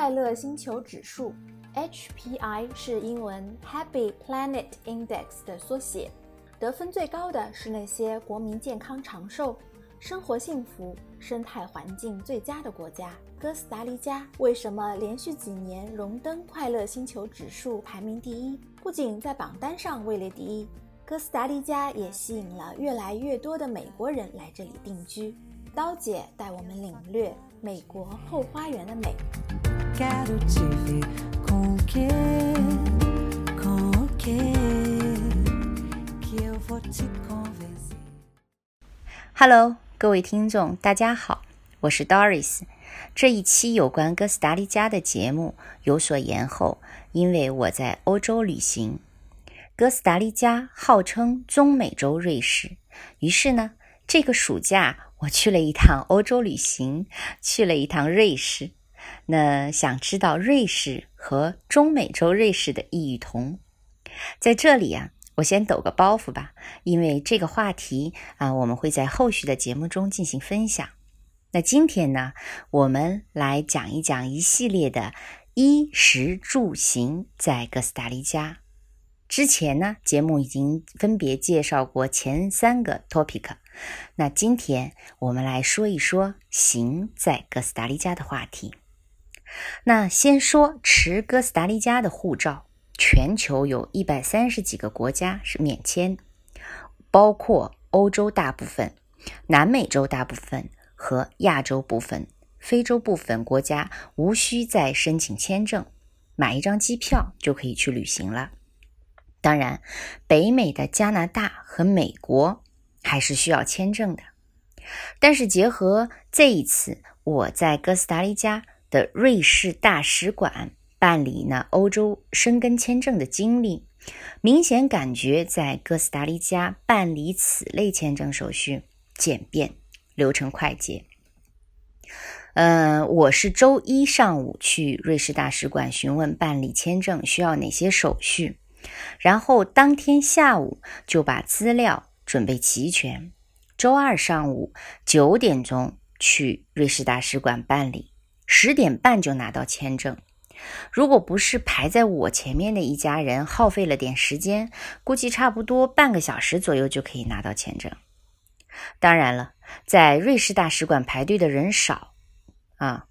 快乐星球指数 （HPI） 是英文 Happy Planet Index 的缩写。得分最高的是那些国民健康长寿、生活幸福、生态环境最佳的国家。哥斯达黎加为什么连续几年荣登快乐星球指数排名第一？不仅在榜单上位列第一，哥斯达黎加也吸引了越来越多的美国人来这里定居。刀姐带我们领略美国后花园的美。Hello，各位听众，大家好，我是 Doris。这一期有关哥斯达黎加的节目有所延后，因为我在欧洲旅行。哥斯达黎加号称中美洲瑞士，于是呢，这个暑假。我去了一趟欧洲旅行，去了一趟瑞士。那想知道瑞士和中美洲瑞士的异同，在这里啊，我先抖个包袱吧，因为这个话题啊，我们会在后续的节目中进行分享。那今天呢，我们来讲一讲一系列的衣食住行在哥斯达黎加。之前呢，节目已经分别介绍过前三个 topic。那今天我们来说一说行在哥斯达黎加的话题。那先说持哥斯达黎加的护照，全球有一百三十几个国家是免签，包括欧洲大部分、南美洲大部分和亚洲部分、非洲部分国家，无需再申请签证，买一张机票就可以去旅行了。当然，北美的加拿大和美国。还是需要签证的，但是结合这一次我在哥斯达黎加的瑞士大使馆办理呢欧洲申根签证的经历，明显感觉在哥斯达黎加办理此类签证手续简便，流程快捷。嗯，我是周一上午去瑞士大使馆询问办理签证需要哪些手续，然后当天下午就把资料。准备齐全，周二上午九点钟去瑞士大使馆办理，十点半就拿到签证。如果不是排在我前面的一家人耗费了点时间，估计差不多半个小时左右就可以拿到签证。当然了，在瑞士大使馆排队的人少啊，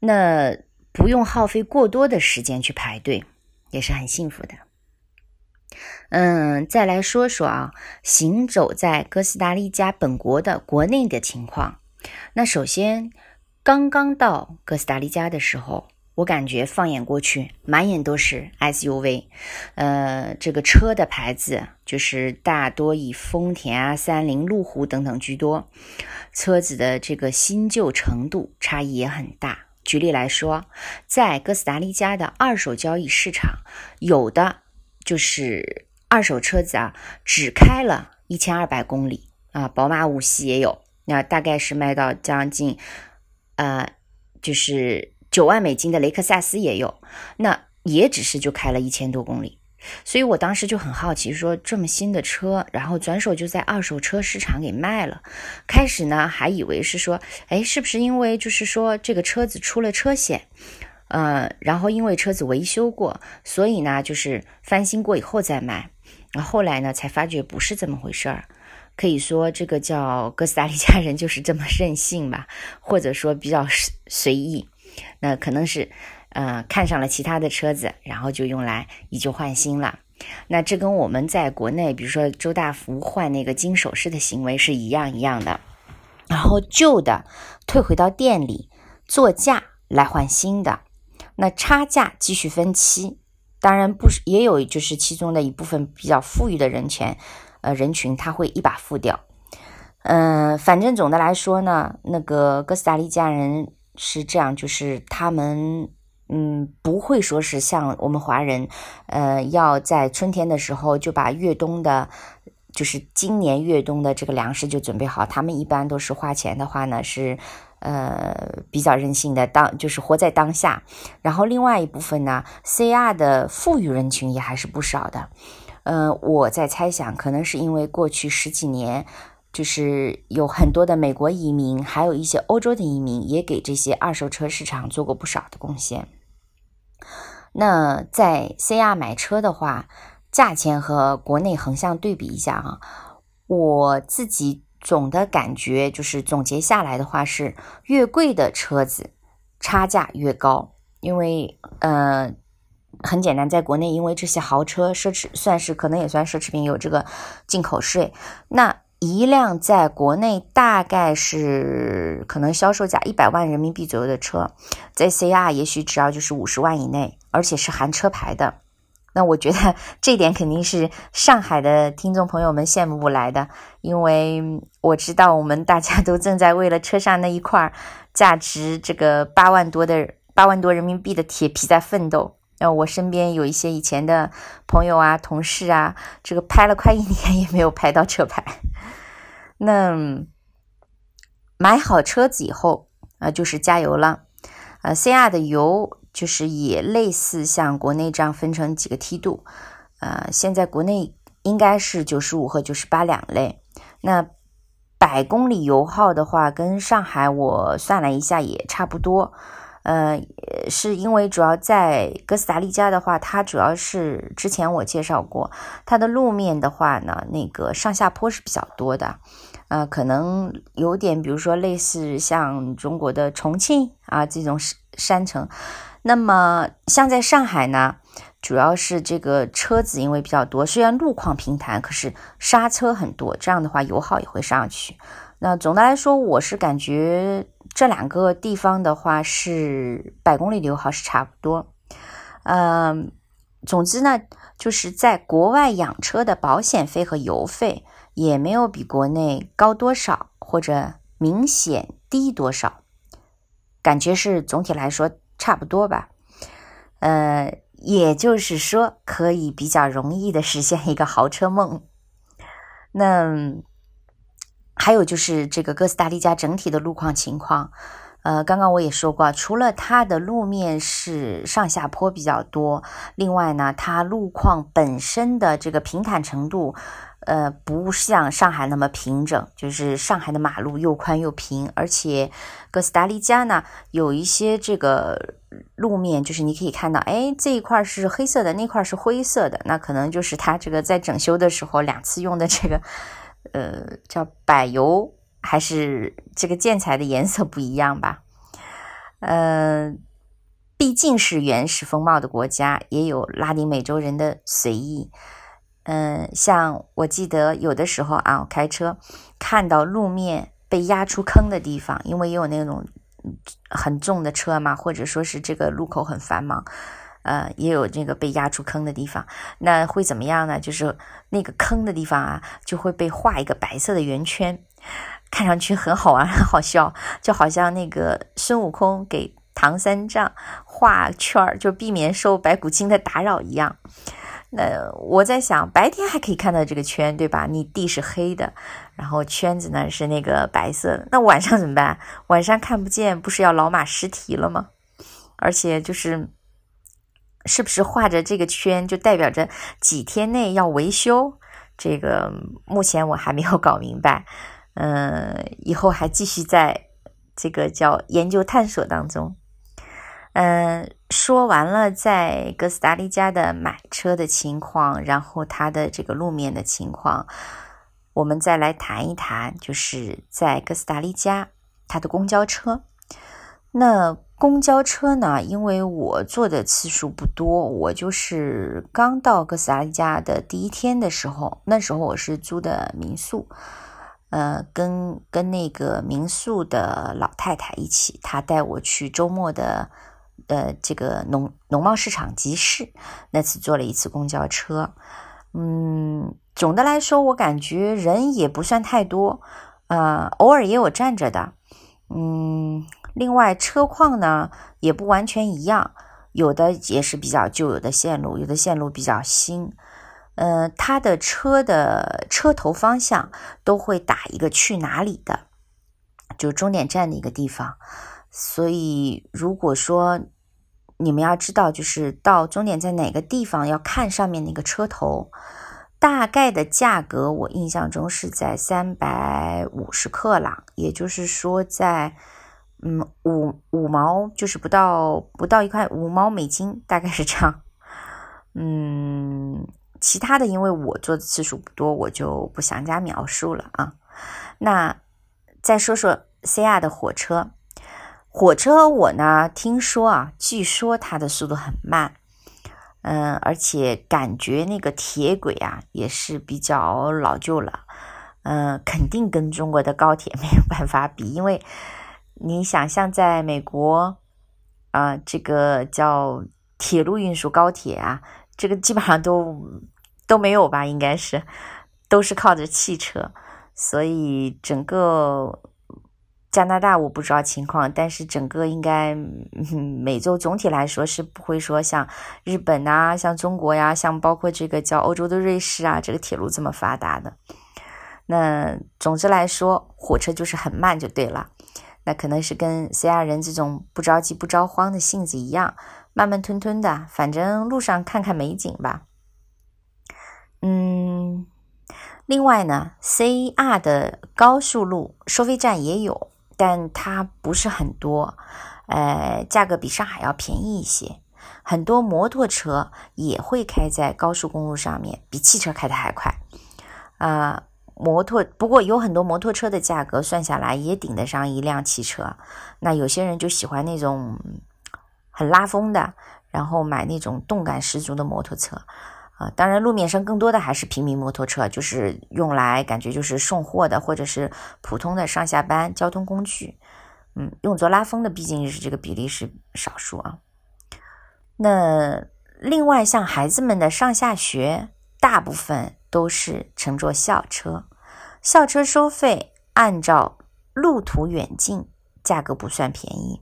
那不用耗费过多的时间去排队，也是很幸福的。嗯，再来说说啊，行走在哥斯达黎加本国的国内的情况。那首先，刚刚到哥斯达黎加的时候，我感觉放眼过去，满眼都是 SUV，呃，这个车的牌子就是大多以丰田啊、三菱、路虎等等居多，车子的这个新旧程度差异也很大。举例来说，在哥斯达黎加的二手交易市场，有的。就是二手车子啊，只开了一千二百公里啊，宝马五系也有，那大概是卖到将近，呃，就是九万美金的雷克萨斯也有，那也只是就开了一千多公里，所以我当时就很好奇，说这么新的车，然后转手就在二手车市场给卖了，开始呢还以为是说，哎，是不是因为就是说这个车子出了车险？呃，然后因为车子维修过，所以呢，就是翻新过以后再卖。然后后来呢，才发觉不是这么回事儿。可以说，这个叫哥斯达黎加人就是这么任性吧，或者说比较随随意。那可能是，呃，看上了其他的车子，然后就用来以旧换新了。那这跟我们在国内，比如说周大福换那个金首饰的行为是一样一样的。然后旧的退回到店里做价来换新的。那差价继续分期，当然不是，也有就是其中的一部分比较富裕的人群，呃，人群他会一把付掉。嗯，反正总的来说呢，那个哥斯达黎加人是这样，就是他们嗯不会说是像我们华人，呃，要在春天的时候就把越冬的，就是今年越冬的这个粮食就准备好。他们一般都是花钱的话呢是。呃，比较任性的当就是活在当下，然后另外一部分呢，CR 的富裕人群也还是不少的。呃，我在猜想，可能是因为过去十几年就是有很多的美国移民，还有一些欧洲的移民，也给这些二手车市场做过不少的贡献。那在 CR 买车的话，价钱和国内横向对比一下啊，我自己总的感觉就是总结下来的话是，越贵的车子差价越高，因为呃。很简单，在国内，因为这些豪车奢侈算是可能也算奢侈品，有这个进口税。那一辆在国内大概是可能销售价一百万人民币左右的车，在 CR 也许只要就是五十万以内，而且是含车牌的。那我觉得 这点肯定是上海的听众朋友们羡慕不来的，因为我知道我们大家都正在为了车上那一块价值这个八万多的八万多人民币的铁皮在奋斗。那我身边有一些以前的朋友啊、同事啊，这个拍了快一年也没有拍到车牌。那买好车子以后啊，就是加油了。呃，CR 的油就是也类似像国内这样分成几个梯度。呃，现在国内应该是九十五和九十八两类。那百公里油耗的话，跟上海我算了一下也差不多。呃，是因为主要在哥斯达黎加的话，它主要是之前我介绍过，它的路面的话呢，那个上下坡是比较多的，呃，可能有点，比如说类似像中国的重庆啊这种山城。那么像在上海呢，主要是这个车子因为比较多，虽然路况平坦，可是刹车很多，这样的话油耗也会上去。那总的来说，我是感觉。这两个地方的话是百公里油耗是差不多，嗯，总之呢，就是在国外养车的保险费和油费也没有比国内高多少，或者明显低多少，感觉是总体来说差不多吧。呃，也就是说，可以比较容易的实现一个豪车梦。那。还有就是这个哥斯达黎加整体的路况情况，呃，刚刚我也说过，除了它的路面是上下坡比较多，另外呢，它路况本身的这个平坦程度，呃，不像上海那么平整，就是上海的马路又宽又平，而且哥斯达黎加呢有一些这个路面，就是你可以看到，哎，这一块是黑色的，那块是灰色的，那可能就是它这个在整修的时候两次用的这个。呃，叫柏油还是这个建材的颜色不一样吧？呃，毕竟是原始风貌的国家，也有拉丁美洲人的随意。嗯，像我记得有的时候啊，我开车看到路面被压出坑的地方，因为也有那种很重的车嘛，或者说是这个路口很繁忙。呃，也有这个被压出坑的地方，那会怎么样呢？就是那个坑的地方啊，就会被画一个白色的圆圈，看上去很好玩，很好笑，就好像那个孙悟空给唐三藏画圈，就避免受白骨精的打扰一样。那我在想，白天还可以看到这个圈，对吧？你地是黑的，然后圈子呢是那个白色的，那晚上怎么办？晚上看不见，不是要老马尸体了吗？而且就是。是不是画着这个圈就代表着几天内要维修？这个目前我还没有搞明白，嗯，以后还继续在这个叫研究探索当中。嗯，说完了在哥斯达黎加的买车的情况，然后它的这个路面的情况，我们再来谈一谈，就是在哥斯达黎加它的公交车，那。公交车呢？因为我坐的次数不多，我就是刚到哥斯达黎加的第一天的时候，那时候我是租的民宿，呃，跟跟那个民宿的老太太一起，她带我去周末的呃这个农农贸市场集市，那次坐了一次公交车，嗯，总的来说我感觉人也不算太多，呃，偶尔也有站着的，嗯。另外，车况呢也不完全一样，有的也是比较旧有的线路，有的线路比较新。呃，它的车的车头方向都会打一个去哪里的，就终点站的一个地方。所以，如果说你们要知道，就是到终点在哪个地方，要看上面那个车头。大概的价格我印象中是在三百五十克朗，也就是说在嗯五五毛，就是不到不到一块五毛美金，大概是这样。嗯，其他的因为我做的次数不多，我就不详加描述了啊。那再说说 CR 的火车，火车我呢听说啊，据说它的速度很慢。嗯，而且感觉那个铁轨啊也是比较老旧了，嗯，肯定跟中国的高铁 没有办法比，因为你想象在美国啊，这个叫铁路运输高铁啊，这个基本上都都没有吧，应该是都是靠着汽车，所以整个。加拿大我不知道情况，但是整个应该嗯美洲总体来说是不会说像日本啊、像中国呀、像包括这个叫欧洲的瑞士啊，这个铁路这么发达的。那总之来说，火车就是很慢就对了。那可能是跟 CR 人这种不着急不着慌的性子一样，慢慢吞吞的，反正路上看看美景吧。嗯，另外呢，CR 的高速路收费站也有。但它不是很多，呃，价格比上海要便宜一些。很多摩托车也会开在高速公路上面，比汽车开的还快。啊，摩托不过有很多摩托车的价格算下来也顶得上一辆汽车。那有些人就喜欢那种很拉风的，然后买那种动感十足的摩托车。当然，路面上更多的还是平民摩托车，就是用来感觉就是送货的，或者是普通的上下班交通工具。嗯，用作拉风的毕竟是这个比例是少数啊。那另外，像孩子们的上下学，大部分都是乘坐校车。校车收费按照路途远近，价格不算便宜，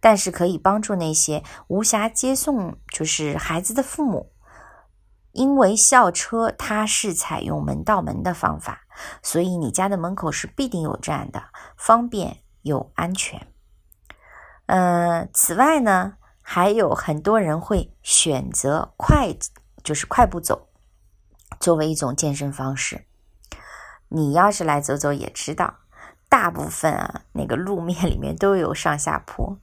但是可以帮助那些无暇接送就是孩子的父母。因为校车它是采用门到门的方法，所以你家的门口是必定有站的，方便又安全。嗯，此外呢，还有很多人会选择快，就是快步走，作为一种健身方式。你要是来走走，也知道，大部分啊那个路面里面都有上下坡，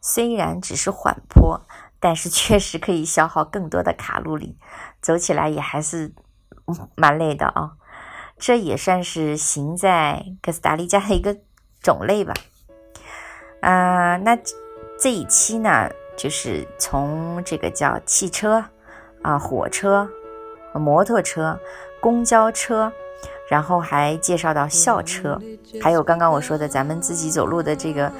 虽然只是缓坡。但是确实可以消耗更多的卡路里，走起来也还是蛮累的啊。这也算是行在哥斯达黎加的一个种类吧。啊，那这一期呢，就是从这个叫汽车啊、火车、摩托车、公交车，然后还介绍到校车，还有刚刚我说的咱们自己走路的这个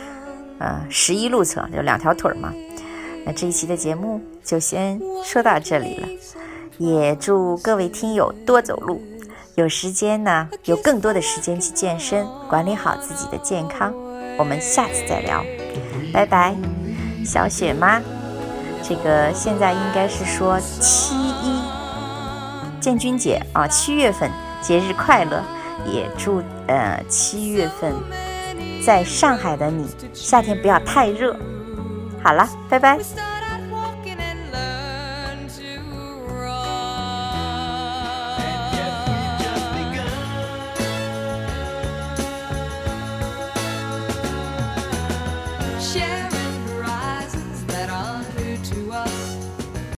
呃十一路车，就两条腿嘛。那这一期的节目就先说到这里了，也祝各位听友多走路，有时间呢，有更多的时间去健身，管理好自己的健康。我们下次再聊，拜拜，小雪妈。这个现在应该是说七一建军节啊，七月份节日快乐，也祝呃七月份在上海的你夏天不要太热。好了，拜拜。